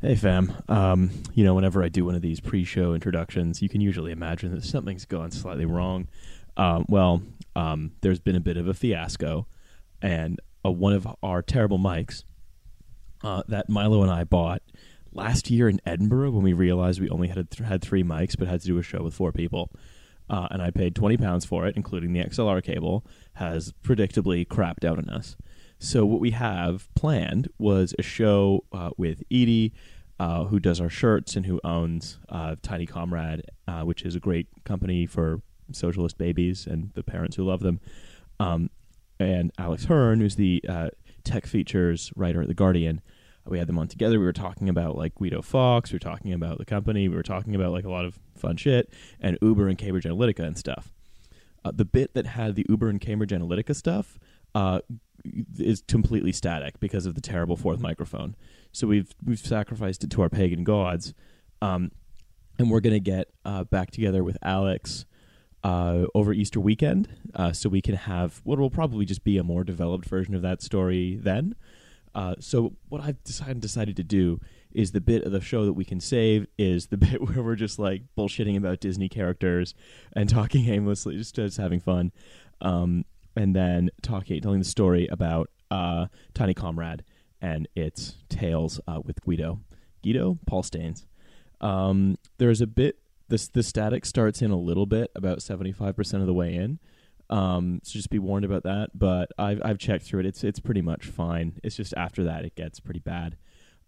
Hey, fam. Um, you know, whenever I do one of these pre-show introductions, you can usually imagine that something's gone slightly wrong. Um, well, um, there's been a bit of a fiasco, and uh, one of our terrible mics uh, that Milo and I bought last year in Edinburgh when we realized we only had th- had three mics but had to do a show with four people. Uh, and I paid twenty pounds for it, including the XLR cable. Has predictably crapped out on us. So what we have planned was a show uh, with Edie, uh, who does our shirts and who owns uh, Tiny Comrade, uh, which is a great company for socialist babies and the parents who love them. Um, and Alex Hern, who's the uh, tech features writer at The Guardian. We had them on together. We were talking about like Guido Fawkes. We were talking about the company. We were talking about like a lot of fun shit and Uber and Cambridge Analytica and stuff. Uh, the bit that had the Uber and Cambridge Analytica stuff uh, is completely static because of the terrible fourth microphone. So we've we've sacrificed it to our pagan gods, um, and we're gonna get uh, back together with Alex uh, over Easter weekend, uh, so we can have what will probably just be a more developed version of that story then. Uh, so what I've decided decided to do is the bit of the show that we can save is the bit where we're just like bullshitting about Disney characters and talking aimlessly, just, just having fun. Um, and then talking, telling the story about uh, Tiny Comrade and its tales uh, with Guido. Guido, Paul Staines. Um, there's a bit. This the static starts in a little bit, about seventy five percent of the way in. Um, so just be warned about that. But I've I've checked through it. It's it's pretty much fine. It's just after that it gets pretty bad.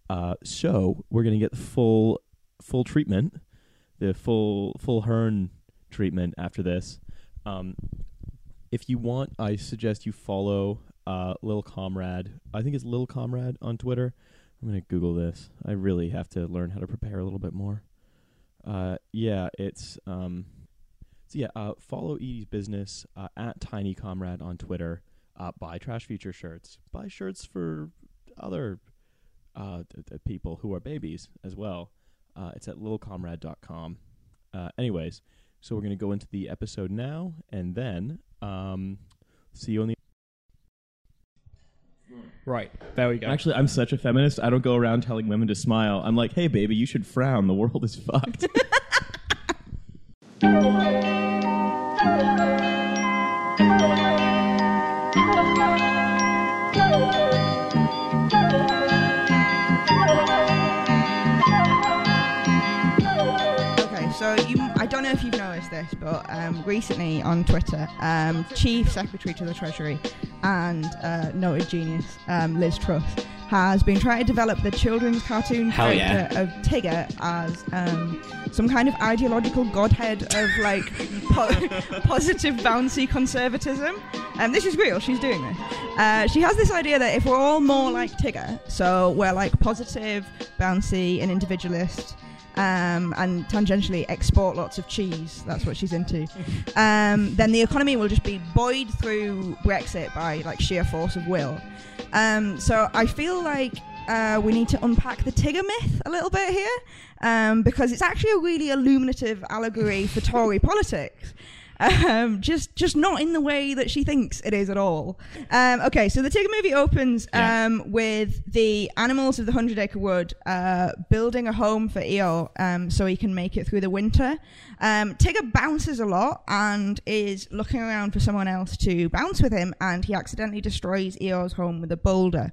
Uh, so we're gonna get the full full treatment, the full full Hern treatment after this. Um, if you want, I suggest you follow uh, Lil Comrade. I think it's Lil Comrade on Twitter. I'm gonna Google this. I really have to learn how to prepare a little bit more. Uh, yeah, it's um, so yeah. Uh, follow Edie's business uh, at Tiny Comrade on Twitter. Uh, buy Trash Future shirts. Buy shirts for other uh, th- th- people who are babies as well. Uh, it's at lilcomrade.com. Uh, anyways, so we're gonna go into the episode now, and then um, see you on the. Right. There we go. Actually, I'm such a feminist. I don't go around telling women to smile. I'm like, hey, baby, you should frown. The world is fucked. so you, I don't know if you've noticed this, but um, recently on Twitter, um, Chief Secretary to the Treasury and uh, noted genius um, Liz Truss has been trying to develop the children's cartoon Hell character of Tigger as um, some kind of ideological godhead of like po- positive, bouncy conservatism. And this is real. She's doing this. Uh, she has this idea that if we're all more like Tigger, so we're like positive, bouncy, and individualist um, and tangentially export lots of cheese. That's what she's into. Um, then the economy will just be buoyed through Brexit by like sheer force of will. Um, so I feel like uh, we need to unpack the Tigger myth a little bit here um, because it's actually a really illuminative allegory for Tory politics. Um, just, just not in the way that she thinks it is at all. Um, okay, so the Tigger movie opens Yeah. um, with the animals of the Hundred Acre Wood uh, building a home for Eeyore um, so he can make it through the winter. Um, Tigger bounces a lot and is looking around for someone else to bounce with him, and he accidentally destroys Eeyore's home with a boulder.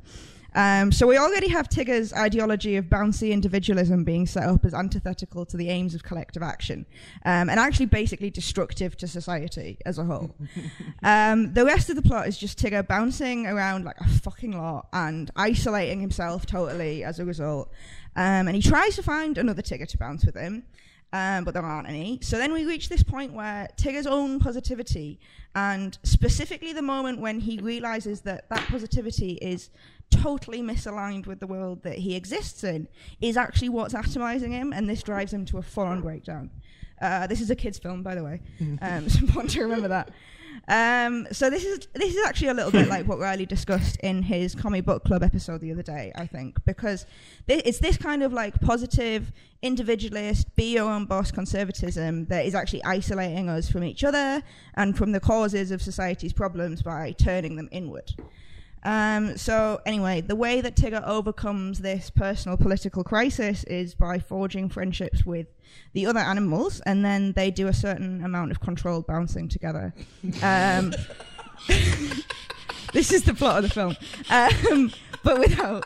Um, so we already have Tigger's ideology of bouncy individualism being set up as antithetical to the aims of collective action, um, and actually basically destructive to society as a whole. um, the rest of the plot is just Tigger bouncing around like a fucking lot and isolating himself totally as a result. Um, and he tries to find another Tigger to bounce with him. Um, but there aren't any. So then we reach this point where Tigger's own positivity, and specifically the moment when he realizes that that positivity is totally misaligned with the world that he exists in, is actually what's atomizing him, and this drives him to a full-on breakdown. Uh, this is a kids' film, by the way. Um, it's important to remember that. Um, so this is this is actually a little bit like what Riley discussed in his comic book club episode the other day, I think, because thi- it's this kind of like positive, individualist, be your own boss conservatism that is actually isolating us from each other and from the causes of society's problems by turning them inward. Um, so anyway, the way that Tigger overcomes this personal political crisis is by forging friendships with the other animals, and then they do a certain amount of controlled bouncing together. Um, this is the plot of the film, um, but without,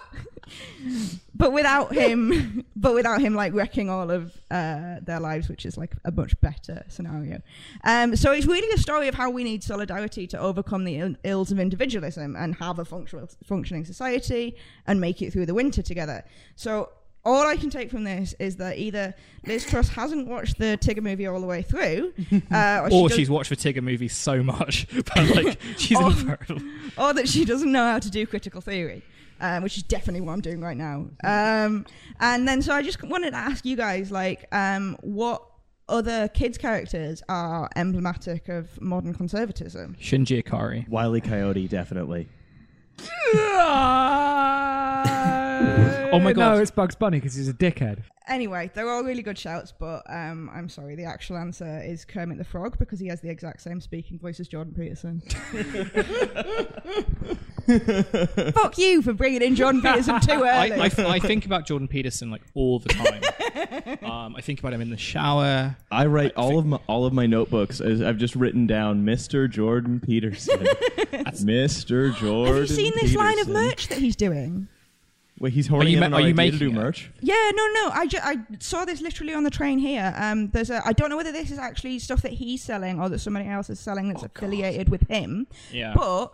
but without him, but without him like wrecking all of uh, their lives, which is like a much better scenario. Um, so it's really a story of how we need solidarity to overcome the Ill- ills of individualism and have a functional, functioning society and make it through the winter together. So all I can take from this is that either Liz Truss hasn't watched the Tigger movie all the way through, uh, or, Or does- she's watched the Tigger movie so much, but like she's Oh. infertile. or that she doesn't know how to do critical theory, um, which is definitely what I'm doing right now. Um, and then, so I just wanted to ask you guys, like, um, what other kids' characters are emblematic of modern conservatism? Shinji Ikari. Wiley Coyote, definitely. Oh my God. No, it's Bugs Bunny because he's a dickhead. Anyway, they're all really good shouts, but um, I'm sorry, the actual answer is Kermit the Frog because he has the exact same speaking voice as Jordan Peterson. Fuck you for bringing in Jordan Peterson too early. I, I think about Jordan Peterson like all the time. um, I think about him in the shower. I write all of my all of my notebooks. As I've just written down Mr. Jordan Peterson. Mr. Jordan. Have you seen this line of Peterson. merch that he's doing? Wait, he's horny. you ma- an are you idea to do making it? merch? Yeah, no, no. I, ju- I saw this literally on the train here. Um, there's a. I don't know whether this is actually stuff that he's selling or that somebody else is selling that's affiliated with him. Yeah. But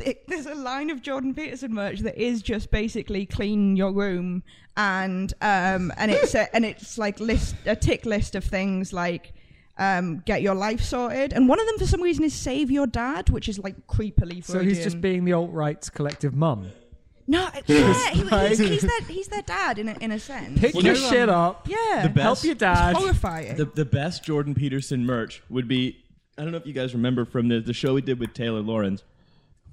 th- there's a line of Jordan Peterson merch that is just basically clean your room and um and it's a, and it's like list a tick list of things like. Um, get your life sorted, and one of them for some reason is save your dad, which is like creepily. For So he's just being the alt right's collective mum. no, yeah, he, he's, he's their he's their dad in a, in a sense. Pick Well, your no, um, shit up. yeah, the best- Help your dad. horrifying. The the best Jordan Peterson merch would be I don't know if you guys remember from the the show we did with Taylor Lawrence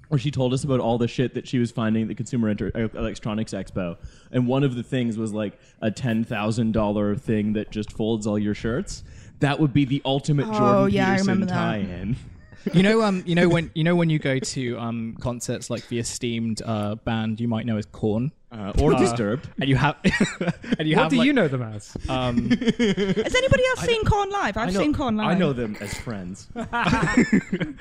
where she told us about all the shit that she was finding at the Consumer Enter- uh, Electronics Expo. And one of the things was like a $10,000 thing that just folds all your shirts. That would be the ultimate Oh, Jordan yeah, Peterson tie-in. You know, um, you know when you know when you go to um concerts like the esteemed uh, band you might know as Korn, Uh, or Uh, Disturbed. and you have and you what have do like, you know them as? um Has anybody else seen Korn live? I've I know, seen Korn live. I know them as friends.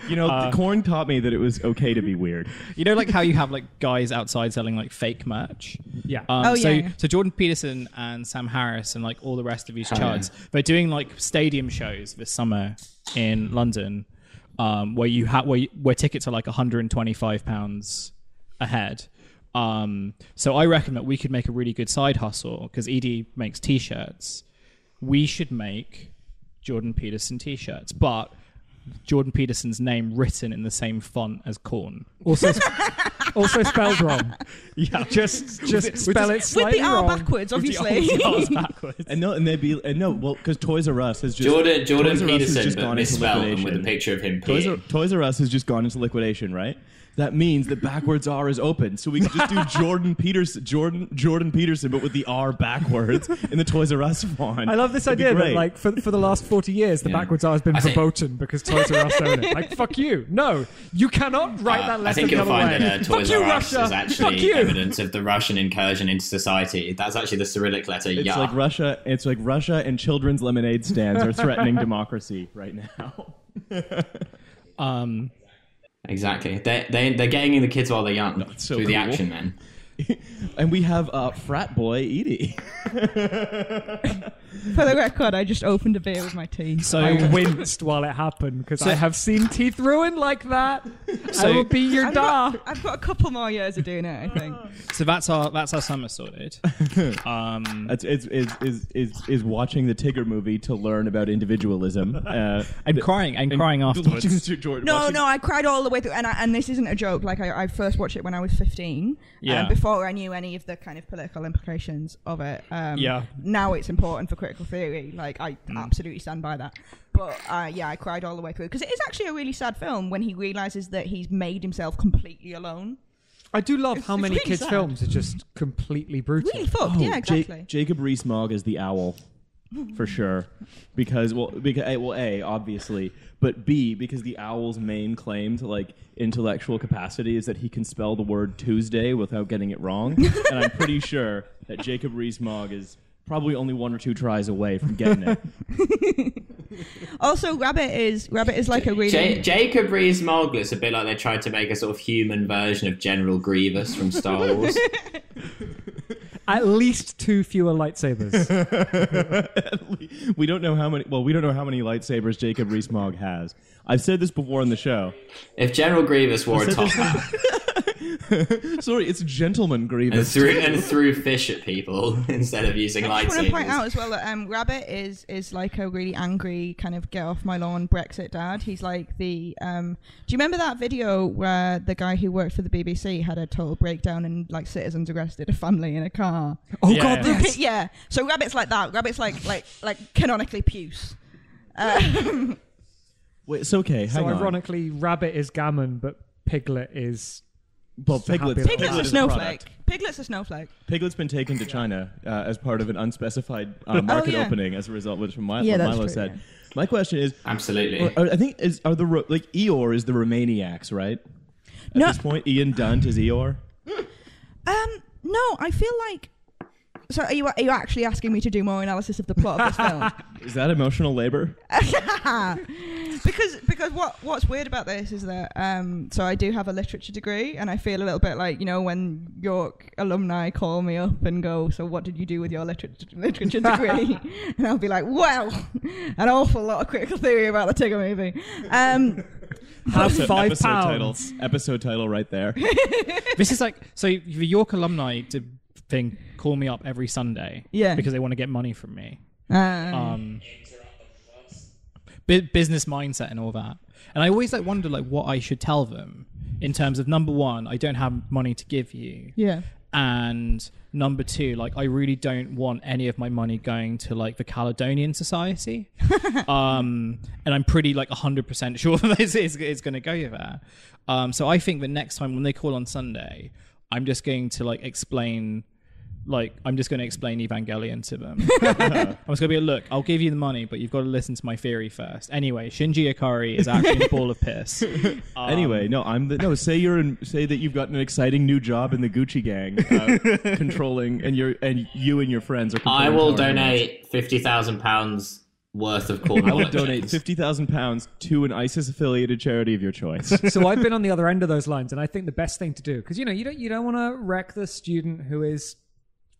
you know, the Korn taught me that it was okay to be weird. you know like how you have like guys outside selling like fake merch. Yeah. Um, Oh, so, yeah, yeah. so Jordan Peterson and Sam Harris and like all the rest of these Oh, chuds, they're doing like stadium shows this summer in London, um, where you have where, you- where tickets are like 125 pounds a head. Um, so I reckon that we could make a really good side hustle because Edie makes t-shirts. We should make Jordan Peterson t-shirts, but Jordan Peterson's name written in the same font as Korn. Also, also spelled wrong. Yeah, Just, just spell it With slightly the R wrong. backwards, With the obviously. R's backwards. And no, and they'd be and no, well, because Toys R Us has just Jordan Jordan Toys R Us has Peterson, just but gone into liquidation. with a picture of him Toys R. Toys R Us has just gone into liquidation, right? That means that backwards R is open, so we can just do Jordan Peterson, Jordan Jordan Peterson, but with the R backwards in the Toys R Us font. I love this It'd idea that, like, for, for the last 40 years, the Yeah. backwards R has been I think- verboten because Toys R Us own it. Like, fuck you. No, you cannot write Uh, that I letter think the you'll other find way. that uh, Toys you, R Us Russia. is actually evidence of the Russian incursion into society. That's actually the Cyrillic letter it's Ya. like Russia. It's like Russia and children's lemonade stands are threatening democracy right now. Um, Exactly. They they they're getting in the kids while they're young so through the action, man. and we have uh, frat boy Edie. For the record, I just opened a beer with my teeth. so I winced while it happened because I have seen teeth ruined like that. I will be your I've da. got, I've got a couple more years of doing it, I think. so that's our that's our summer sorted. Um, That's is is is is is watching the Tigger movie to learn about individualism. Uh, and crying and crying afterwards. Watching Jordan, No, watching- no, I cried all the way through, and I, and this isn't a joke. Like I, I first watched it when I was fifteen, Yeah. um, before I knew any of the kind of political implications of it. Um, Yeah. Now it's important for critical theory. Like I Mm. absolutely stand by that. But uh, yeah, I cried all the way through because it is actually a really sad film when he realizes that he's made himself completely alone. I do love It's- how it's many really kids' sad. films are just completely brutal. Really fucked. Oh, yeah, Ja- exactly. Jacob Rees-Mogg is the owl. for sure. Because well, because a, well, a obviously, but b because the owl's main claim to like intellectual capacity is that he can spell the word Tuesday without getting it wrong, and I'm pretty sure that Jacob Rees-Mogg is probably only one or two tries away from getting it. Also, Rabbit is Rabbit is like a really J- Jacob Rees-Mogg is a bit like they tried to make a sort of human version of General Grievous from Star Wars. At least two fewer lightsabers. we don't know how many. Well, we don't know how many lightsabers Jacob Rees-Mogg has. I've said this before on the show. if General Grievous wore a said top hat Sorry, it's Gentleman and Grievous. threw and threw fish at people instead of using I just want to point out as well that um, Rabbit is is like a really angry kind of get off my lawn Brexit dad. He's like the. Um, do you remember that video where the guy who worked for the BBC had a total breakdown and like citizens arrested a family in a car? Oh Yeah. god, yes. yeah. So Rabbit's like that. Rabbit's like like like canonically puce. Um, Wait, it's okay. So on. ironically, Rabbit is Gammon, but Piglet is Well, Just Piglet's, Piglet's a snowflake. Piglet's a snowflake. Piglet's been taken to China uh, as part of an unspecified uh, market Oh, yeah. opening as a result, which from my, Yeah, what that's Milo true, said. yeah. My question is, Absolutely. are- I think is are the Ro- like Eeyore is the Remainiacs, right? At No. this point, Ian Dunt is Eeyore. Um, no, I feel like. So are you are you actually asking me to do more analysis of the plot of this film? Is that emotional labor? because because what what's weird about this is that um so I do have a literature degree and I feel a little bit like you know when York alumni call me up and go so what did you do with your literature literature degree and I'll be like well an awful lot of critical theory about the Tigger movie um have Episode- five episode pounds. title. Episode title right there. This is like so the York alumni to thing call me up every Sunday. Yeah. Because they want to get money from me. uh, Um bu- business mindset and all that. And I always like wonder like what I should tell them in terms of number one, I don't have money to give you. yeah And number two, like I really don't want any of my money going to like the Caledonian Society. um, and I'm pretty like 100% sure that this is, is going to go there. Um, so I think the next time when they call on Sunday, I'm just going to like explain. Like I'm just going to explain Evangelion to them. I'm just going to be like, look, I'll give you the money, but you've got to listen to my theory first. Anyway, Shinji Ikari is actually a ball of piss. Um, anyway, no, I'm the no. Say you're in. Say that you've got an exciting new job in the Gucci gang, uh, controlling, and you're and you and your friends are. I will Tower Hamlets. donate fifty thousand pounds worth of corn I will donate chains. fifty thousand pounds to an ISIS affiliated charity of your choice. so I've been on the other end of those lines, and I think the best thing to do because you know you don't you don't want to wreck the student who is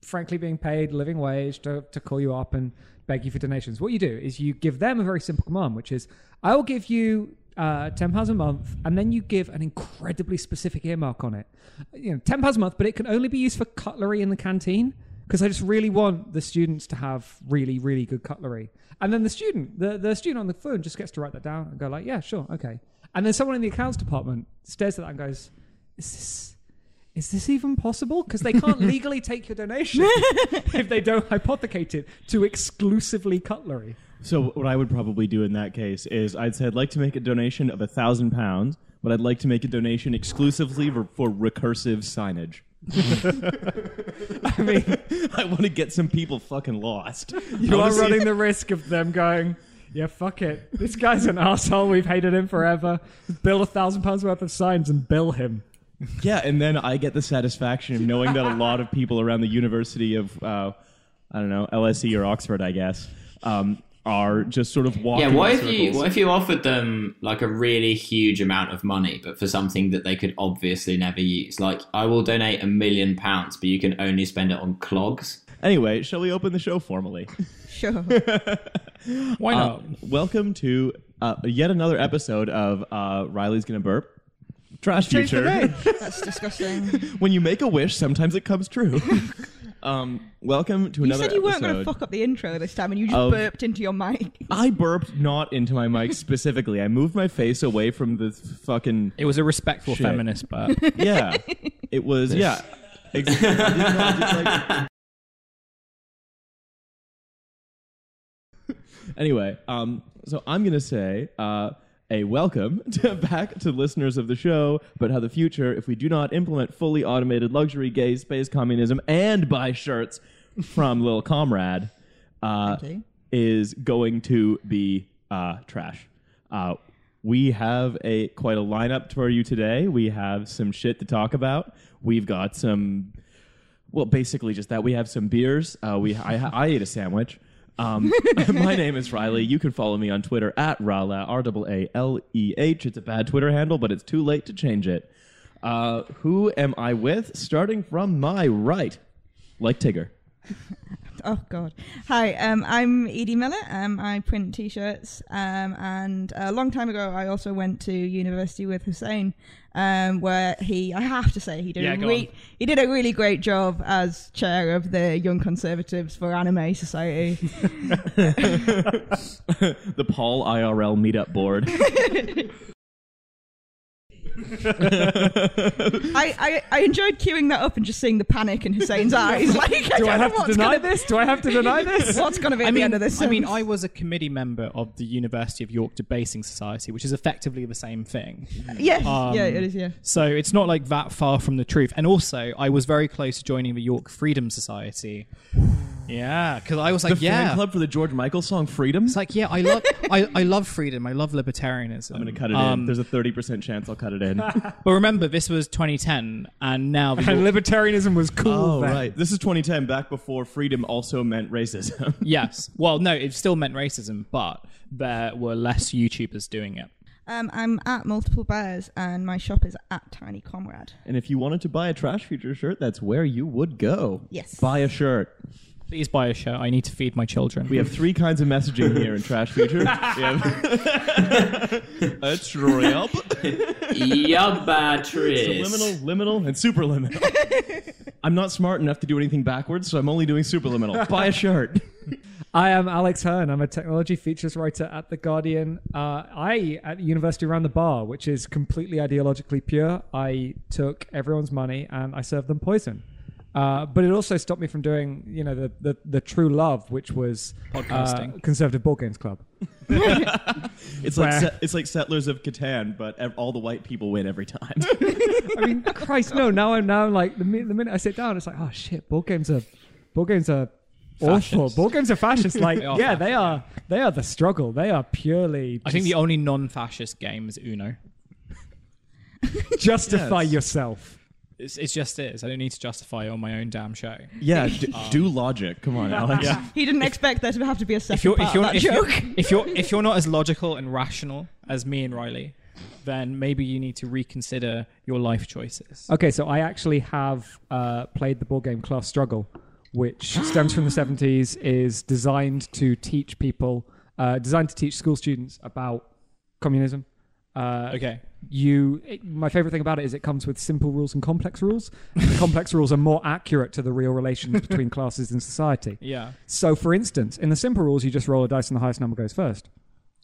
frankly being paid living wage to, to call you up and beg you for donations. What you do is you give them a very simple command, which is I will give you uh, ten pounds a month, and then you give an incredibly specific earmark on it. You know, ten pounds a month, but it can only be used for cutlery in the canteen. Because I just really want the students to have really, really good cutlery, and then the student, the, the student on the phone, just gets to write that down and go like, "Yeah, sure, okay." And then someone in the accounts department stares at that and goes, "Is this is this even possible? Because they can't legally take your donation if they don't hypothecate it to exclusively cutlery." So what I would probably do in that case is I'd say I'd like to make a donation of a thousand pounds, but I'd like to make a donation exclusively for, for recursive signage. I mean, I want to get some people fucking lost. You are running the risk of them going, "Yeah, fuck it. This guy's an asshole. We've hated him forever. Bill a thousand pounds worth of signs and bill him." Yeah, and then I get the satisfaction of knowing that a lot of people around the University of, uh, I don't know, LSE or Oxford, I guess, um, are just sort of walking. Yeah, what in if you what if you offered them like a really huge amount of money, but for something that they could obviously never use? Like, I will donate a million pounds, but you can only spend it on clogs. Anyway, shall we open the show formally? sure Why Uh, not? welcome to uh, yet another episode of uh, Riley's Gonna Burp. Trash Change the future. name. that's disgusting when you make a wish, sometimes it comes true. um, welcome to another. you another said you weren't going to episode. fuck up the intro this time and you just of- burped into your mic I burped not into my mic specifically. I moved my face away from the fucking It was a respectful Shit. feminist burp. yeah. It was yeah. Exactly. I didn't just like- anyway, um, so I'm gonna say uh, a welcome to back to listeners of the show, but how the future, if we do not implement fully automated luxury, gay, space communism, and buy shirts from Lil Comrade, uh, you. is going to be uh, trash. Uh, we have a quite a lineup for you today. We have some shit to talk about. We've got some, well, basically just that. We have some beers. Uh, we I, I ate a sandwich. Um, my name is Riley. You can follow me on Twitter at Rala R A A L E H. It's a bad Twitter handle, but it's too late to change it. Uh, who am I with? Starting from my right, like Tigger. Oh God! Hi, um, I'm Edie Miller. Um, I print T-shirts, um, and a long time ago, I also went to university with Hussein, um, where he, I have to say, he did yeah, a re- he did a really great job as chair of the Young Conservatives for Anime Society. the Paul IRL meetup board. I, I, I enjoyed queuing that up and just seeing the panic in Hussein's eyes. Like, I Do don't I know have to what's deny gonna, this? Do I have to deny this? What's going to be at the end of this? I mean. I was a committee member of the University of York Debasing Society, which is effectively the same thing. yes, um, yeah, it is. Yeah. So it's not like that far from the truth. And also, I was very close to joining the York Freedom Society. Yeah, because I was like, yeah. the like, fan club for the George Michael song "Freedom." it's like, yeah, I love, I, I love freedom. I love libertarianism. I'm going to cut it Um, in. There's a 30% chance I'll cut it in. But remember, this was 2010, and now the and libertarianism was cool. oh, then. right. This is 2010, back before freedom also meant racism. yes, well, no, it still meant racism, but there were less YouTubers doing it. Um, I'm at Multiple Bears, and my shop is at Tiny Comrade. and if you wanted to buy a Trash Future shirt, that's where you would go. Yes. Buy a shirt. Please buy a shirt. I need to feed my children. We have three kinds of messaging here in Trash Future. We have That's real. Yubba Tris. Liminal, liminal, and superliminal. I'm not smart enough to do anything backwards, so I'm only doing superliminal. Buy a shirt. I am Alex Hern. I'm a technology features writer at The Guardian. Uh, I, at the University around the bar, which is completely ideologically pure, I took everyone's money and I served them poison. Uh, but it also stopped me from doing, you know, the, the, the true love, which was Podcasting. uh, Conservative Board Games Club. It's like Where- set, it's like Settlers of Catan, but ev- all the white people win every time. I mean, Christ, no. Now I'm now I'm like the minute, the minute I sit down, it's like, oh shit, board games are board games are awful. Fascist. Board games are fascist. Like, They are yeah, they are. They are the struggle. They are purely. I think the only non-fascist game is Uno. justify Yes. yourself. It's, it just is. I don't need to justify it on my own damn show. yeah, d- do logic. Come on, Alex. Yeah. He didn't expect there to have to be a second If you're part if you're of that if you're, joke. if you're if you're not as logical and rational as me and Riley, then maybe you need to reconsider your life choices. Okay, so I actually have uh, played the board game Class Struggle, which stems from the 70s, is designed to teach people, uh, designed to teach school students about communism. Uh, Okay. you it, my favorite thing about it is it comes with simple rules and complex rules and the complex rules are more accurate to the real relations between classes in society Yeah. so for instance in the simple rules you just roll a dice and the highest number goes first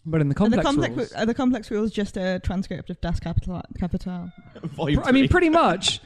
but in the Are complex, the complex, rules are the complex rules just a transcript of Das Kapital? Capital? I mean pretty much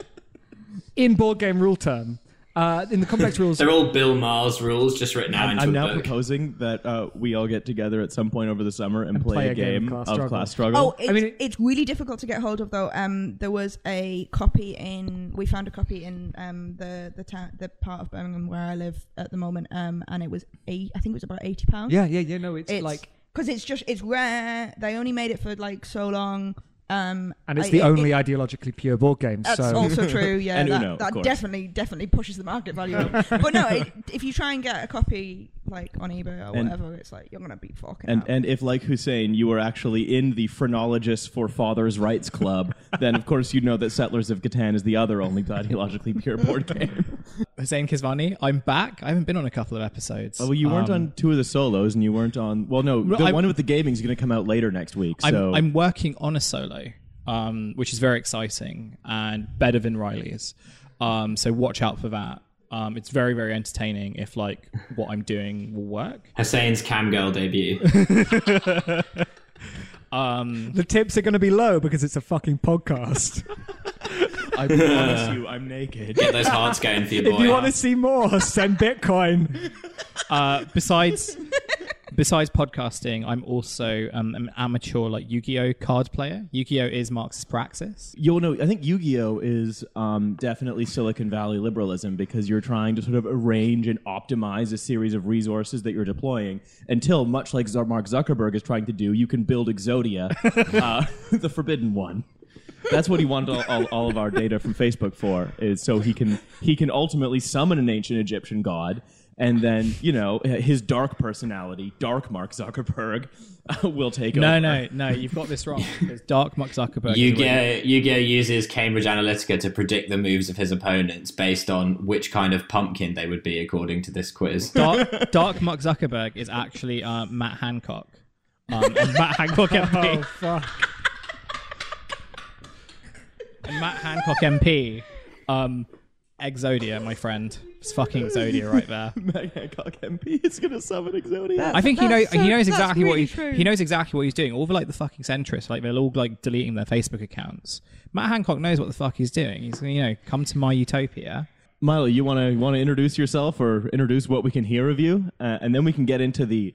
in board game rule term uh, in the complex rules They're all Bill Maher's rules just written out I'm, into I'm a now book. proposing that uh, we all get together at some point over the summer and, play, a game, of Class, Struggle. Oh, it's, mean, it- it's really difficult to get hold of though. Um, there was a copy in. We found a copy in um the the town, the part of Birmingham where I live at the moment. Um, and it was eight. I think it was about eighty pounds. yeah yeah yeah no it's, it's like because it's just it's rare. They only made it for like so long. Um, and it's I- the it- only it- ideologically pure board game That's so also true. Yeah, And that, Uno, that definitely definitely pushes the market value up. but no, it, if you try and get a copy like on eBay or And- whatever, it's like you're gonna be fucking. And out. and if like Hussein, you were actually in the Phrenologists for Fathers' Rights Club, then of course you'd know that Settlers of Catan is the other only ideologically pure board game. Hussein Kesvani, I'm back. I haven't been on a couple of episodes. Oh, well, you weren't Um, on two of the solos, and you weren't on. Well, no, No, the I'm- one with the gaming is going to come out later next week. I'm, So I'm working on a solo, um, which is very exciting and better than Riley's. Um, so watch out for that. Um, it's very, very entertaining if like what I'm doing will work. Hussein's Camgirl debut. Um, the tips are going to be low because it's a fucking podcast I promise you, I'm naked. Get those hearts going for your boy. if you want to see more send bitcoin uh, besides besides podcasting, I'm also um, an amateur like Yu-Gi-Oh card player. Yu-Gi-Oh is Marx's praxis. You'll know. I think Yu-Gi-Oh is um, definitely Silicon Valley liberalism because you're trying to sort of arrange and optimize a series of resources that you're deploying until, much like Mark Zuckerberg is trying to do, you can build Exodia, uh, the forbidden one. That's what he wanted all, all, all of our data from Facebook for, is so he can he can ultimately summon an ancient Egyptian god, and then you know his dark personality, Dark Mark Zuckerberg, will take No, over. no, no. No, you've got this wrong. It's Dark Mark Zuckerberg. is Yu-Gi-Oh! uses Cambridge Analytica to predict the moves of his opponents based on which kind of pumpkin they would be, according to this quiz. Dark, Dark Mark Zuckerberg is actually uh, Matt Hancock. Um, and Matt Hancock MP. Oh fuck! And Matt Hancock MP. Um, Exodia, my friend. It's fucking Exodia right there. Meg Hancock MP is going to summon Exodia. I think he knows. That's so- he knows that's exactly what really he true. he knows exactly what he's doing. All the like the fucking centrists, like they're all like deleting their Facebook accounts. Matt Hancock knows what the fuck he's doing. He's you know come to my utopia. Milo, you want to want to introduce yourself or introduce what we can hear of you, uh, and then we can get into the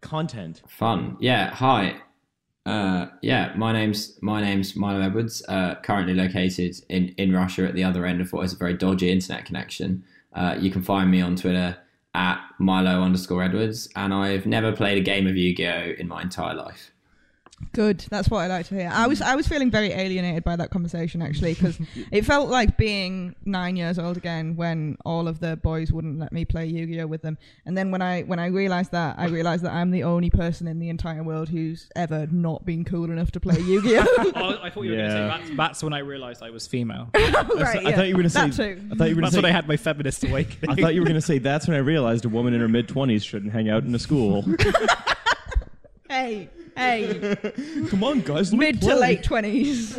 content. Fun. Yeah. Hi. Uh, yeah. My name's my name's Milo Edwards. Uh, currently located in in Russia at the other end of what is a very dodgy internet connection. Uh, you can find me on Twitter at Milo underscore Edwards, and I've never played a game of Yu-Gi-Oh in my entire life. Good. That's what I like to hear. I was I was feeling very alienated by that conversation actually because it felt like being nine years old again when all of the boys wouldn't let me play Yu-Gi-Oh with them. And then when I when I realized that, I realized that I'm the only person in the entire world who's ever not been cool enough to play Yu-Gi-Oh. Oh, I thought you were Yeah. going to say that's, that's when I realized I was female. right, I yeah. thought you were going to say. that too. I thought you were That's to when I had my feminist awakening. I thought you were going to say that's when I realized a woman in her mid twenties shouldn't hang out in a school. Hey, hey, Come on, guys, let me mid to play. late twenties.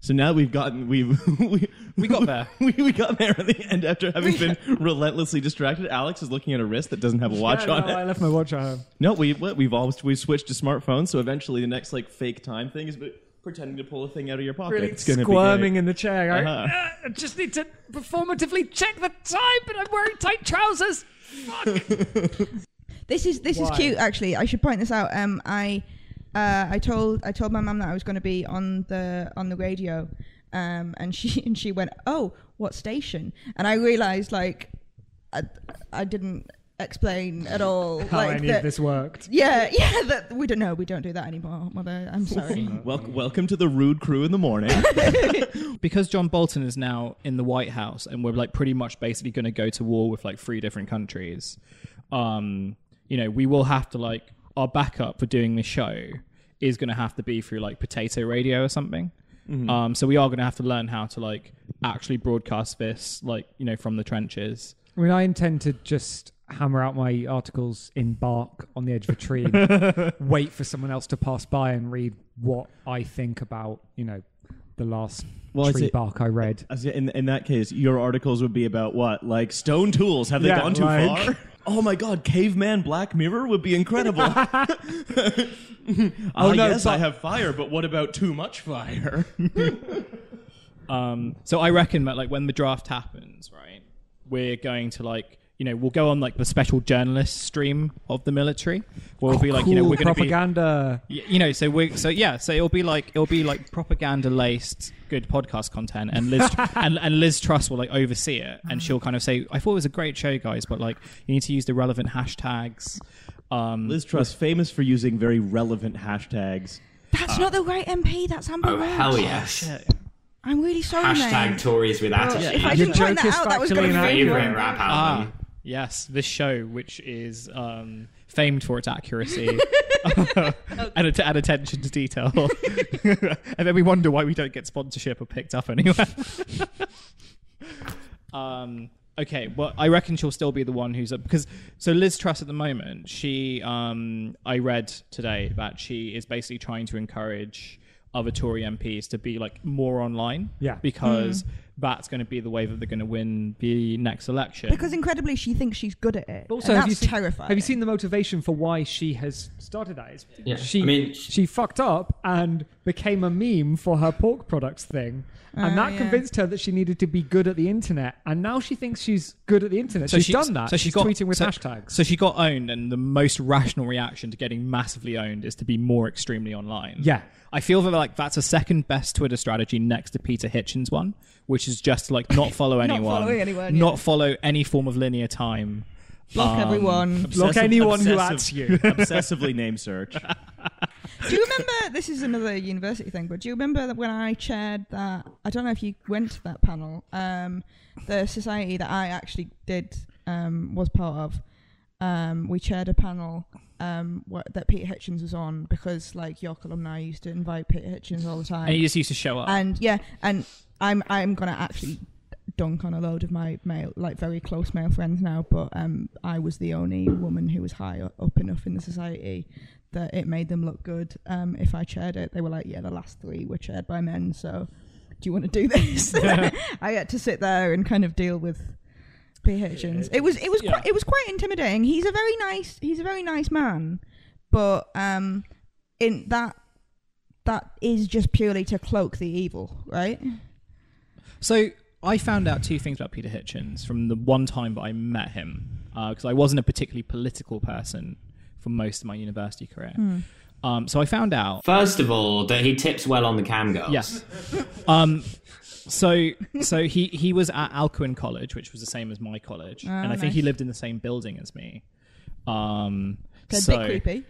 So now we've gotten we've we, We got there. we, we got there at the end after having been relentlessly distracted. Alex is looking at a wrist that doesn't have a watch Yeah, on no, it. I left my watch at home. No, we what, we've all we've switched to smartphones. So eventually, the next like fake time thing is pretending to pull a thing out of your pocket. Really it's gonna squirming be in the chair. going, Uh-huh. "Ah, I just need to performatively check the time, but I'm wearing tight trousers. Fuck. This is this is cute actually. I should point this out. Um, I uh, I told I told my mum that I was going to be on the on the radio, um, and she and she went, "Oh, what station?" And I realized like I, I didn't explain at all How like any that- of this worked. Yeah, yeah. That we don't know. We don't do that anymore, mother. I'm sorry. Wel- welcome to the rude crew in the morning. because John Bolton is now in the White House and we're like pretty much basically going to go to war with like three different countries. Um, you know, we will have to like our backup for doing this show is going to have to be through like potato radio or something. Um, so we are going to have to learn how to like actually broadcast this like you know from the trenches. I mean, I intend to just hammer out my articles in bark on the edge of a tree, and wait for someone else to pass by and read what I think about, you know, the last Well, I'd tree say- bark I read. As in, in that case, your articles would be about what? Like stone tools? Have they Yeah, gone too like- far? Oh my god, caveman Black Mirror would be incredible. oh no, yes, I have fire, but what about too much fire? Um, so I reckon that like when the draft happens, right, we're going to like you know we'll go on like the special journalist stream of the military. Where we'll be like you know we're going to be propaganda. Y- you know so we so yeah so it'll be like it'll be like propaganda laced good podcast content and liz and, and liz truss will like oversee it and she'll kind of say i thought it was a great show guys but like you need to use the relevant hashtags um Liz Truss, famous for using very relevant hashtags. That's not the right MP. That's Amber Oh Rose. hell yes! I'm really sorry, Hashtag mate. Tories with If attitude. I Your didn't point joke that is out, that was going to be inaccurate. Favorite rap ah album. Yes this show which is um famed for its accuracy. And, att- and attention to detail. And then we wonder why we don't get sponsorship or picked up anywhere. Um okay well i reckon she'll still be the one who's up because so liz truss at the moment she um i read today that she is basically trying to encourage other tory mps to be like more online Yeah. because that's going to be the way that they're going to win the next election. Because incredibly, she thinks she's good at it. But also, and have you seen, terrifying. Have you seen the motivation for why she has started that? It's, Yeah, she, I mean, she fucked up and became a meme for her pork products thing. And Oh, that yeah. convinced her that she needed to be good at the internet. And now she thinks she's good at the internet. So she's she- done that. so she she's got- tweeting with so- hashtags. So she got owned, and the most rational reaction to getting massively owned is to be more extremely online. Yeah. I feel that like that's a second best Twitter strategy next to Peter Hitchens one, which is just like not follow Not anyone, following anyone, not yeah. follow any form of linear time. Block Um, everyone. Block Obsessive- anyone who obsessive- adds you. obsessively name search. Do you remember? This is another university thing, but do you remember that when I chaired that? I don't know if you went to that panel. Um, the society that I actually did um, was part of. Um, we chaired a panel um, wh- that Peter Hitchens was on because, like, York alumni used to invite Peter Hitchens all the time. And he just used to show up. and yeah, and I'm I'm gonna actually dunk on a load of my male, like very close male friends now, but um, I was the only woman who was high up enough in the society that it made them look good. Um, if I chaired it, they were like, yeah, the last three were chaired by men, so do you want to do this? I had to sit there and kind of deal with. P. Hitchens. It was it was Yeah. quite, it was quite intimidating. He's a very nice he's a very nice man, but um, in that that is just purely to cloak the evil, right? So I found out two things about Peter Hitchens from the one time that I met him, because I wasn't a particularly political person for most of my university career. Um, so I found out first of all, that he tips well on the cam girls. Yes. Um, so so he he was at Alcuin College, which was the same as my college, and I think he lived in the same building as me. Um, A bit creepy.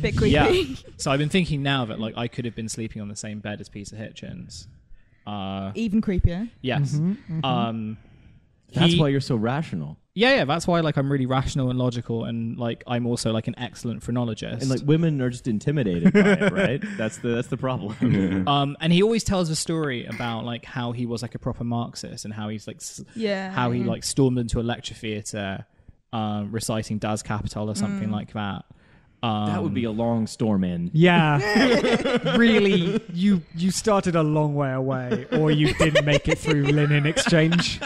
Bit creepy. Yeah. so I've been thinking now that like I could have been sleeping on the same bed as Peter Hitchens. Uh, Even creepier. yes. Um, That's he- why you're so rational. Yeah, yeah. That's why like I'm really rational and logical, and like I'm also like an excellent phrenologist. And like women are just intimidated by it, right? That's the that's the problem. Um, and he always tells a story about like how he was like a proper Marxist and how he's like s- Yeah. how he like stormed into a lecture theatre, um, reciting Das Kapital or something like that. Um, that would be a long storm in. Yeah, really, you you started a long way away, or you didn't make it through linen exchange.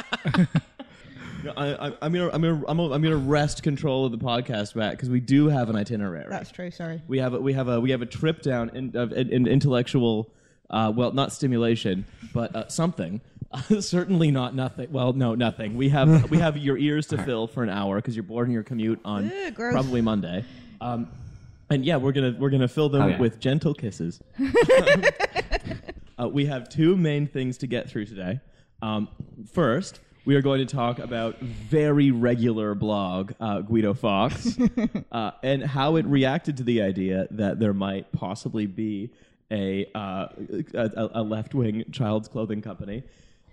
I, I, I'm gonna I'm gonna I'm gonna, I'm gonna wrest control of the podcast back because we do have an itinerary. That's true. Sorry. we have a, we have a we have a trip down in, of in, in intellectual, uh, well, not stimulation, but uh, something. certainly not nothing. Well, no, nothing. We have we have your ears to fill for an hour because you're bored in your commute on Ugh, probably Monday. Um, and yeah, we're gonna we're gonna fill them Oh, yeah. with gentle kisses. uh, we have two main things to get through today. Um, first, we are going to talk about very regular blog uh, Guido Fawkes uh, and how it reacted to the idea that there might possibly be a uh, a, a left wing child's clothing company.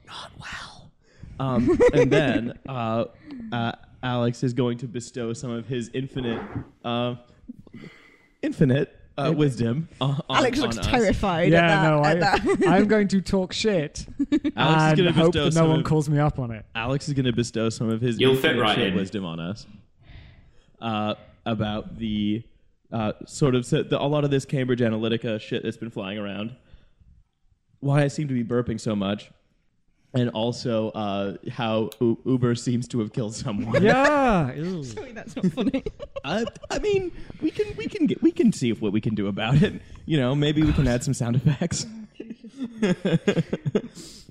Not well. Um, and then uh, uh, Alex is going to bestow some of his infinite, uh, infinite uh, wisdom on, on Alex looks us. terrified yeah, at that. no, at I, that. I'm going to talk shit Alex is and going to hope bestow that some no one of, calls me up on it. Alex is going to bestow some of his You'll fit infinite right shit in. wisdom on us uh, about the uh, sort of so the, a lot of this Cambridge Analytica shit that's been flying around. Why I seem to be burping so much, and also uh, how U- Uber seems to have killed someone. Yeah, ew. Sorry, that's not funny. I, I mean, we can we can get we can see if what we can do about it. You know, maybe we can add some sound effects.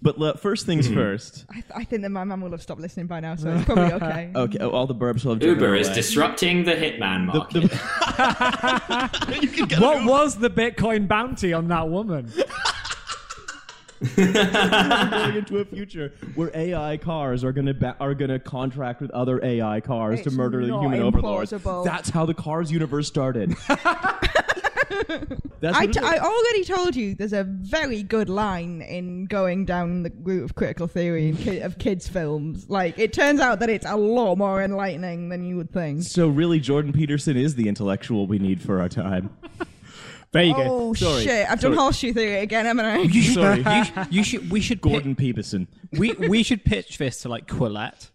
but le- first things first. I, th- I think that my mum will have stopped listening by now, so it's probably okay. Okay, oh, all the burps will have driven Uber is away. disrupting the hitman market. What was the Bitcoin bounty on that woman? going into a future where AI cars are gonna ba- are gonna contract with other AI cars to murder the not human overlords. implausible. That's how the Cars universe started. That's I, what t- it I already told you there's a very good line in going down the route of critical theory and ki- of kids' films. Like, it turns out that it's a lot more enlightening than you would think. so really, Jordan Peterson is the intellectual we need for our time. there you go. Oh, Sorry. shit. I've done Sorry. horseshoe theory again, haven't I? Sorry, You, sh- you should. We should. pi- Gordon Peterson. we we should pitch this to like Quillette.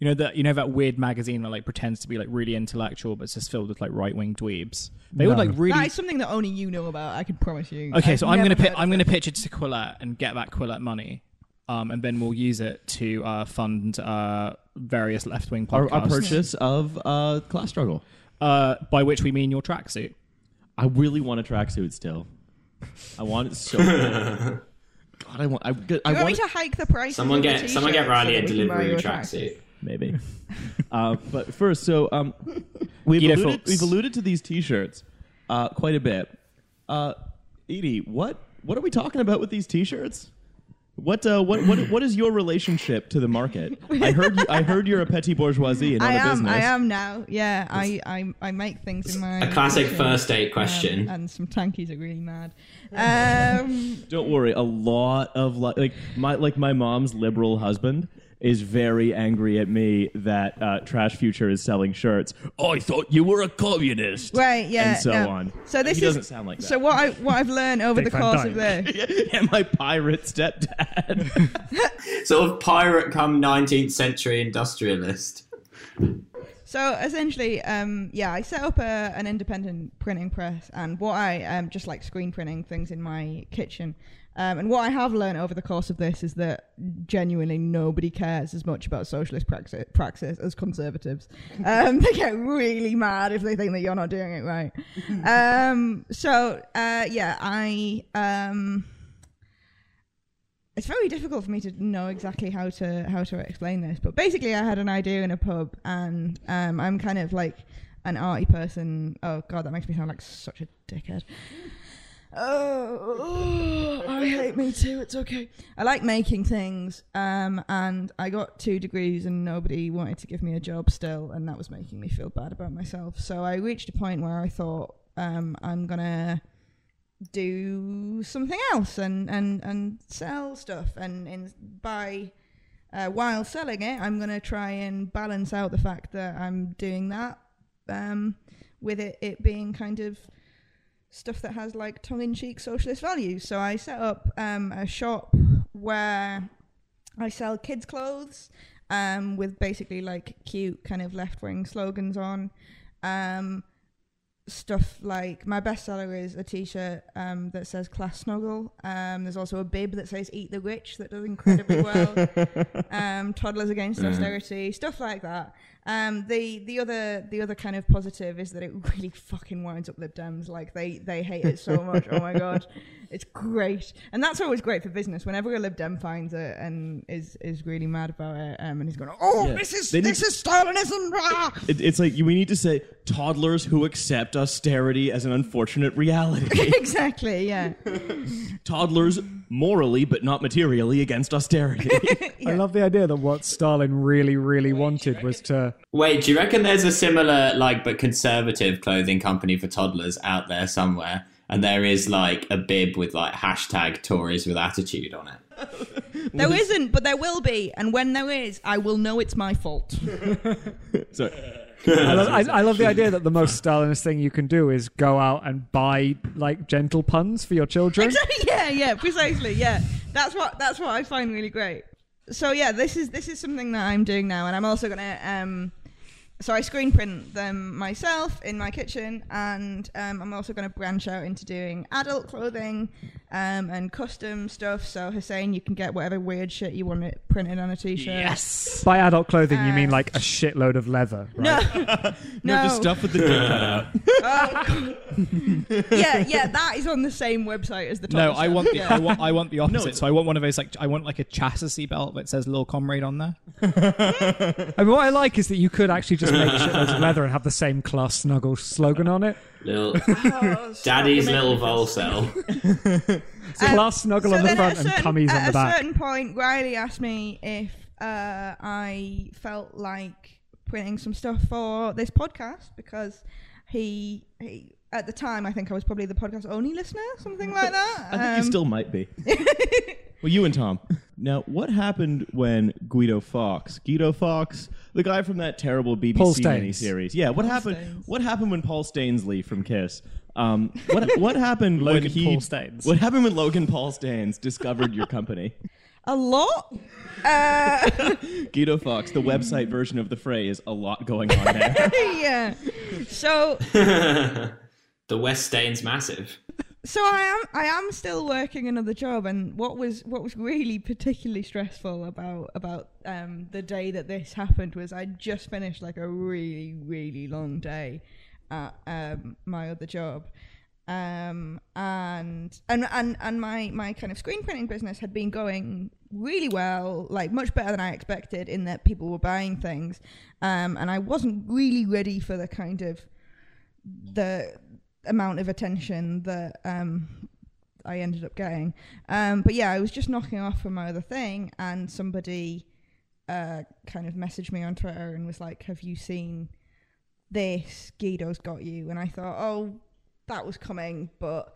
You know that you know that weird magazine that like pretends to be like really intellectual, but it's just filled with like right wing dweebs. They would No. like really. That is something that only you know about, I can promise you. Okay, I've so I'm never gonna pi- heard I'm of gonna pitch it to Quillette and get that Quillette money. um, and then we'll use it to uh, fund uh, various left wing Our, podcasts. our purchase of uh, Class Struggle. uh, by which we mean your tracksuit. I really want a tracksuit still. I want it so bad. God, I want. I, I you want want me it, to hike the price? Someone of the get someone get Riley so a that we can buy delivery you a tracksuit. maybe. uh, but first, so um, we've Guido alluded, Fawkes. we've alluded to these T-shirts uh, quite a bit. Uh, Edie, what what are we talking about with these T-shirts? What uh, what what what is your relationship to the market? I heard you, I heard you're a petty bourgeoisie and I own a am. business. I am now. Yeah, I, I I make things in my A classic kitchen, first date question. um, and some tankies are really mad. Um, Don't worry, a lot of li- like my like my mom's liberal husband is very angry at me that uh, Trash Future is selling shirts. I thought you were a communist, right. Yeah. and so no. on. So this he is doesn't sound like that. So what I what I've learned over the course of this. yeah, my pirate stepdad. Sort of pirate come 19th century industrialist. So essentially, um, yeah, I set up a, an independent printing press, and what I um, just like screen printing things in my kitchen. Um, and what I have learned over the course of this is that genuinely nobody cares as much about socialist praxis, praxis as conservatives. Um, they get really mad if they think that you're not doing it right. um, so uh, yeah, I. Um, it's very difficult for me to know exactly how to how to explain this, but basically, I had an idea in a pub, and um, I'm kind of like an arty person. Oh god, that makes me sound like such a dickhead. Oh, I hate me too. It's okay. I like making things, um, and I got two degrees, and nobody wanted to give me a job still, and that was making me feel bad about myself. So I reached a point where I thought, um, I'm gonna do something else and and and sell stuff and, and by uh, while selling it i'm to try and balance out the fact that i'm doing that um, with it it being kind of stuff that has like tongue-in-cheek socialist values. So i set up um, a shop where i sell kids clothes um, with basically like cute kind of left-wing slogans on um, stuff like my bestseller is a t-shirt um, that says class snuggle. Um, there's also a bib that says eat the rich that does incredibly well. Um, toddlers against austerity stuff like that um, the the other the other kind of positive is that it really fucking winds up Lib Dems like they they hate it so much oh my god it's great and that's always great for business whenever a Lib Dem finds it and is is really mad about it um, and he's going oh Yeah. this is They need this is Stalinism! It, it's like we need to say toddlers who accept austerity as an unfortunate reality. exactly yeah toddlers morally but not materially against austerity. I love the idea that what Stalin really, really wanted was to. Wait, do you reckon there's a similar, like, but conservative clothing company for toddlers out there somewhere? And there is, like, a bib with, like, hashtag Tories with attitude on it. There isn't, but there will be. And when there is, I will know it's my fault. so I love, I, I love the idea that the most Stalinist thing you can do is go out and buy like gentle puns for your children. Exactly. Yeah, yeah, precisely. Yeah, that's what that's what I find really great. So yeah, this is this is something that I'm doing now, and I'm also gonna um, so I screen print them myself in my kitchen, and um, I'm also going to branch out into doing adult clothing um, and custom stuff. So Hussein, you can get whatever weird shit you want it printed on a t-shirt. Yes. By adult clothing, you mean Uh, like a shitload of leather, right? No, no, no. just stuff with the dick cut out. yeah, yeah, that is on the same website as the top. No, I want the yeah. I want I want the opposite. No. so I want one of those like I want like a chassis belt that says "Little Comrade" on there. I mean, what I like is that you could actually just make shitloads of leather and have the same class snuggle slogan on it. Little Oh. Daddy's little making Volcel. So Um, class snuggle so on the front at a and cummies at on the back. At a certain point, Riley asked me if uh, I felt like printing some stuff for this podcast because he, he at the time I think I was probably the podcast only listener, something like that. I think you Um, still might be. well, you and Tom. Now, what happened when Guido Fawkes, Guido Fawkes, the guy from that terrible BBC Paul Staines. miniseries, yeah, what Paul happened? Staines. What happened when Paul Stainsley from Kiss? Um, what what happened when Logan he? Paul Staines. What happened when Logan Paul Staines discovered your company? a lot. Uh, Guido Fawkes, the website version of the phrase, a lot going on there. yeah. So the West Staines massive. So I am I am still working another job, and what was what was really particularly stressful about about um, the day that this happened was I just finished like a really really long day at um, my other job, um, and and and and my my kind of screen printing business had been going really well, like much better than I expected, in that people were buying things, um, and I wasn't really ready for the kind of the amount of attention that um, I ended up getting. Um, but yeah, I was just knocking off from my other thing, and somebody uh, kind of messaged me on Twitter and was like, "Have you seen this? Guido's got you." And I thought, "Oh, that was coming," but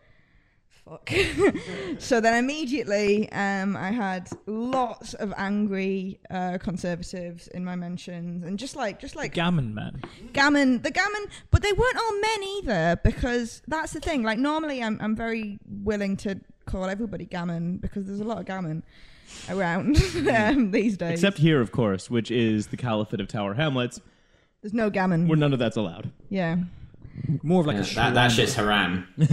fuck. so then immediately, um, I had lots of angry uh, conservatives in my mentions, and just like, just like Gammon man. gammon the gammon but they weren't all men either because that's the thing like normally i'm, I'm very willing to call everybody gammon because there's a lot of gammon around um, these days Except here, of course, which is the Caliphate of Tower Hamlets, there's no gammon where none of that's allowed. yeah More of like Yeah, a that, that shit's haram. the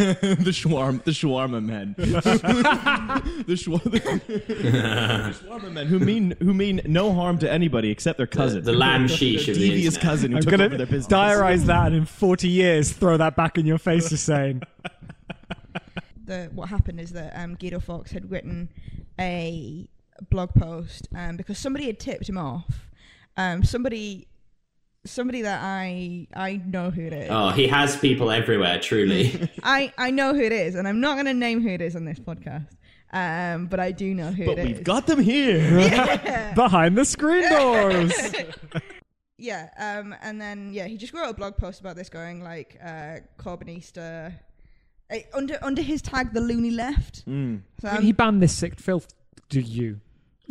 shawarma, the shawarma men, the, shwa- the shawarma men who mean who mean no harm to anybody except their cousin, the lamb Their sheesh of the devious cousin who I'm took gonna over their business. diarize that, and in 40 years, throw that back in your face, just saying. the what happened is that um, Guido Fawkes had written a blog post um, because somebody had tipped him off. Um, somebody, somebody that I I know who it is. Oh, he has people everywhere, truly. I I know who it is, and I'm not going to name who it is on this podcast. Um, but I do know who But it is. we've got them here. Behind the screen doors. Yeah, um, and then yeah, he just wrote a blog post about this, going like uh, Corbynista uh, under under his tag, the loony left. Mm. So, um, he banned this sick filth. Do you?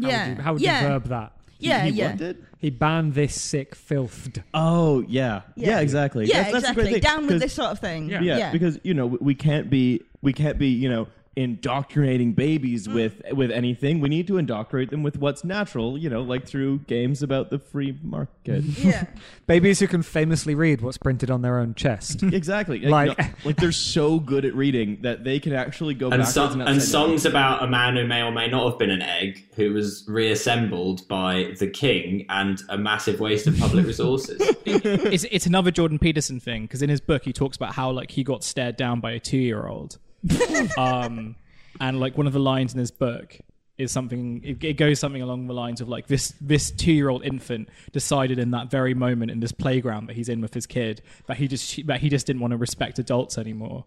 How Yeah, Would you, how would yeah. you verb that? Yeah, he yeah, what did? He banned this sick filth. Oh yeah, yeah, Yeah. exactly. yeah, That's- that's exactly. Down with this sort of thing. Yeah. yeah, because you know we can't be we can't be you know indoctrinating babies Mm. with with anything. We need to indoctrinate them with what's natural. You know, like through games about the free market. yeah, Babies who can famously read what's printed on their own chest. exactly. Like- no, like they're so good at reading that they can actually go and, backwards so- and, and songs about a man who may or may not have been an egg, who was reassembled by the king, and a massive waste of public resources. it's, it's another Jordan Peterson thing because in his book he talks about how like he got stared down by a two year old, um, and like one of the lines in his book is something it, it goes something along the lines of like this this two year old infant decided in that very moment in this playground that he's in with his kid that he just that he just didn't want to respect adults anymore.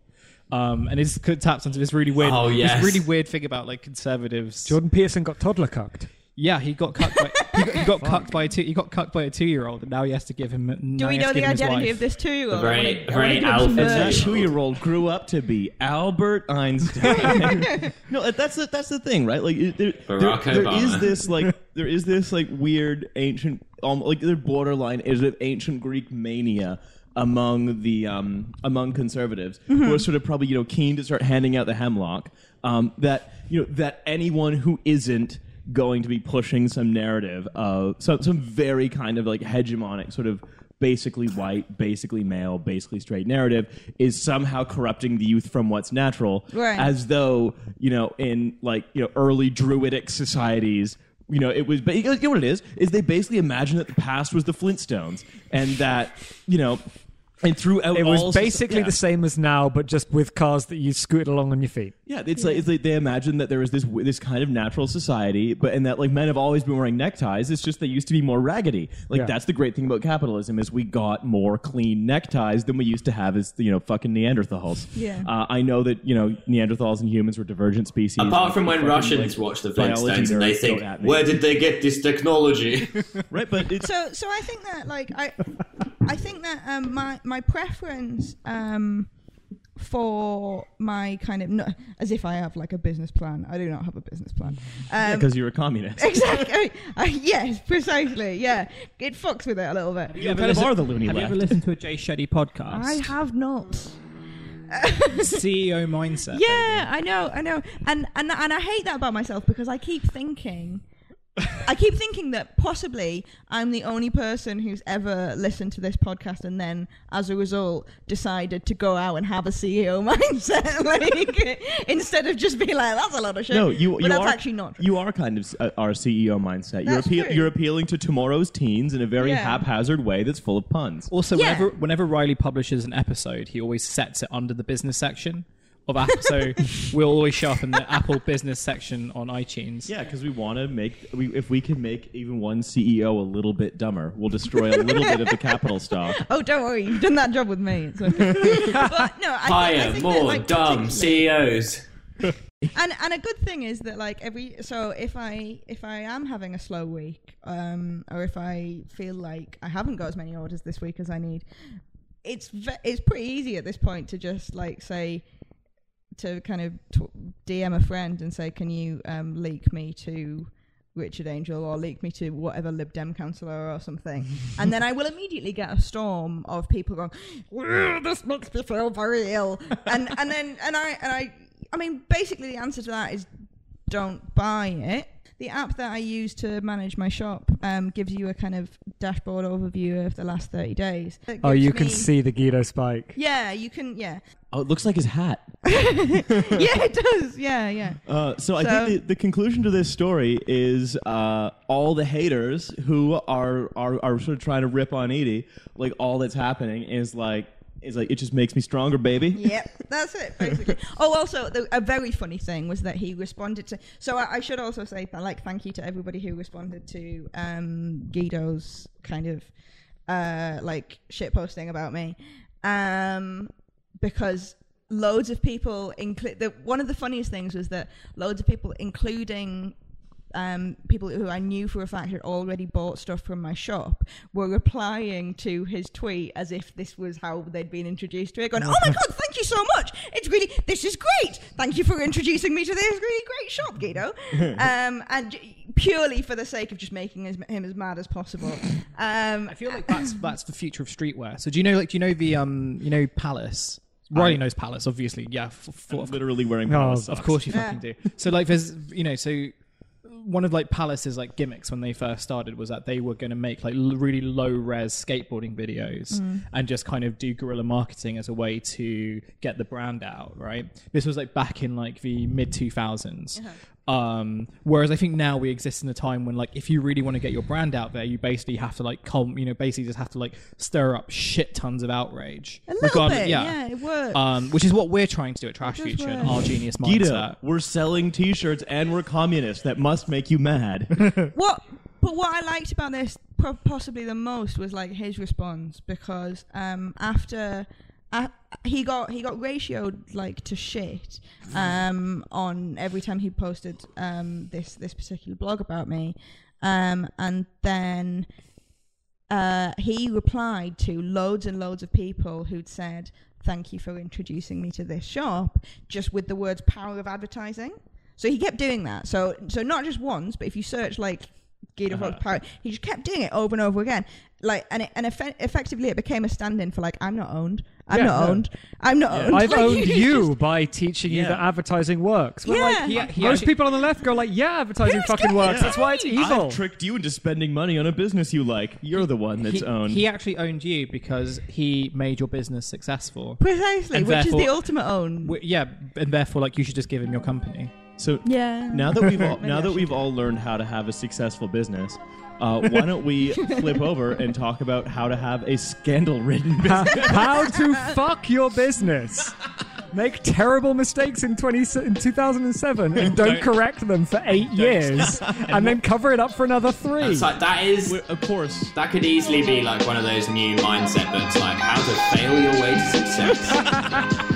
Um, and it taps into this really weird, Oh, yes. this really weird thing about like conservatives. Jordan Peterson got toddler cucked. Yeah, he got cucked by he got, he got cucked by a two he got cucked by a two year old, and now he has to give him. do we know the give him his identity of this two-year-old? A very- I wanna- a I very wanna give him some alpha And that two-year-old grew up to be Albert Einstein. no, that's the, that's the thing, right? Like, there, Barack there- there Obama. is this like there is this like weird ancient, um, like the borderline is it ancient Greek mania among the um among conservatives who are sort of probably you know keen to start handing out the hemlock. Um, that you know that anyone who isn't going to be pushing some narrative of some some very kind of like hegemonic sort of basically white, basically male, basically straight narrative is somehow corrupting the youth from what's natural, Right. as though you know in like you know early druidic societies. You know, it was. But you know what it is? Is they basically imagine that the past was the Flintstones, and that you know, and throughout It was all soci- basically yeah. the same as now, but just with cars that you scoot along on your feet. Yeah, it's like it's like they imagine that there was this this kind of natural society, but and that like men have always been wearing neckties. It's just they used to be more raggedy. Like Yeah. that's the great thing about capitalism is we got more clean neckties than we used to have as you know fucking Neanderthals. Yeah. uh, I know that you know Neanderthals and humans were divergent species. Apart from when Fucking, Russians like, watch the biology Flintstones and they nerds think, at me. where did they get this technology? right, but it's so so I think that like I I think that um my my preference um for my kind of no, as if I have like a business plan. I do not have a business plan. Um, because you're a communist. exactly. Uh, yes, precisely. Yeah, it fucks with it a little bit. You kind of are the loony Have you ever listened to a Jay Shetty podcast? I have not. CEO mindset. Yeah, I know, I know, and and and I hate that about myself because I keep thinking I keep thinking that possibly I'm the only person who's ever listened to this podcast and then, as a result, decided to go out and have a CEO mindset, like instead of just being like, "That's a lot of shit." No, you but you that's are actually not. True. You are kind of uh, our CEO mindset. You're That's appeal, true. you're appealing to tomorrow's teens in a very Yeah. haphazard way that's full of puns. Also, Yeah. whenever whenever Riley publishes an episode, he always sets it under the business section of Apple. so we'll always show up in the Apple business section on iTunes. Yeah, because we want to make we, if we can make even one CEO a little bit dumber, we'll destroy a little bit of the capital stock. Oh, don't worry, you've done that job with me. It's okay. but no, I think, I think more that, like, dumb CEOs. and and a good thing is that like every so if I if I am having a slow week, um, or if I feel like I haven't got as many orders this week as I need, it's ve- it's pretty easy at this point to just like say to kind of t- DM a friend and say, can you um, leak me to Richard Angell or leak me to whatever Lib Dem councillor or something, and then I will immediately get a storm of people going, "This makes me feel very ill," and and then and I and I I mean basically the answer to that is don't buy it. The app that I use to manage my shop um, gives you a kind of dashboard overview of the last thirty days. Oh, gives you can see the Guido spike. Yeah, you can. Yeah, Oh, it looks like his hat. yeah, it does. Yeah, yeah. Uh, so I think the, the conclusion to this story is uh, all the haters who are, are are sort of trying to rip on Edie, like all that's happening is like is like it just makes me stronger, baby. Yep, that's it basically. oh, also, the, a very funny thing was that he responded to. So I, I should also say, like, thank you to everybody who responded to um, Guido's kind of uh, like shit posting about me, um, because loads of people, include the one of the funniest things was that loads of people, including um, people who I knew for a fact had already bought stuff from my shop were replying to his tweet as if this was how they'd been introduced to it, going, "Oh my god, thank you so much! It's really this is great. Thank you for introducing me to this really great shop, Guido." um, and purely for the sake of just making his, him as mad as possible. Um, I feel like that's that's the future of streetwear. So do you know like do you know the um you know Palace? Riley knows Palace, obviously. Yeah, f- f- I'm literally wearing No, Palace Of course you Yeah. fucking do. So like there's you know so one of like Palace's like gimmicks when they first started was that they were going to make like l- really low res skateboarding videos mm. and just kind of do guerrilla marketing as a way to get the brand out, right? This was like back in like the mid 2000s. Um, whereas I think now we exist in a time when like if you really want to get your brand out there, you basically have to like come, you know, basically just have to like stir up shit tons of outrage. a little Regardless- bit, yeah. it works. Um, which is what we're trying to do at Trash does Future and work. our genius Guido, mindset. we're selling T-shirts and we're communists. That must make you mad. what but what I liked about this pro- possibly the most was like his response because um after uh, he got he got ratioed like to shit um on every time he posted um this this particular blog about me um and then uh he replied to loads and loads of people who'd said thank you for introducing me to this shop just with the words power of advertising so he kept doing that. So so not just once, but if you search like Guido Uh-huh. Power, he just kept doing it over and over again. Like and it, and effe- effectively it became a stand-in for like I'm not owned. I'm Yeah, not no. owned. I'm not owned. I've Like, owned it's you just- by teaching you Yeah. that advertising works. We're like, Yeah. He- he most actually- people on the left go like, yeah, advertising Who's fucking getting works. it? That's why it's evil. I've tricked you into spending money on a business you like. You're the one that's he, owned. he actually owned you because he made your business successful. Precisely, And which is the therefore- ultimate own. W- Yeah, and therefore, like, you should just give him your company. so yeah. now that we've all, now that we've all learned how to have a successful business, uh, why don't we flip over and talk about how to have a scandal-ridden business? How to fuck your business. Make terrible mistakes in 20, in 2007 and don't, Don't- correct them for eight years and then cover it up for another three. It's like that is We're- of course, that could easily be like one of those new mindset books, like how to fail your way to success.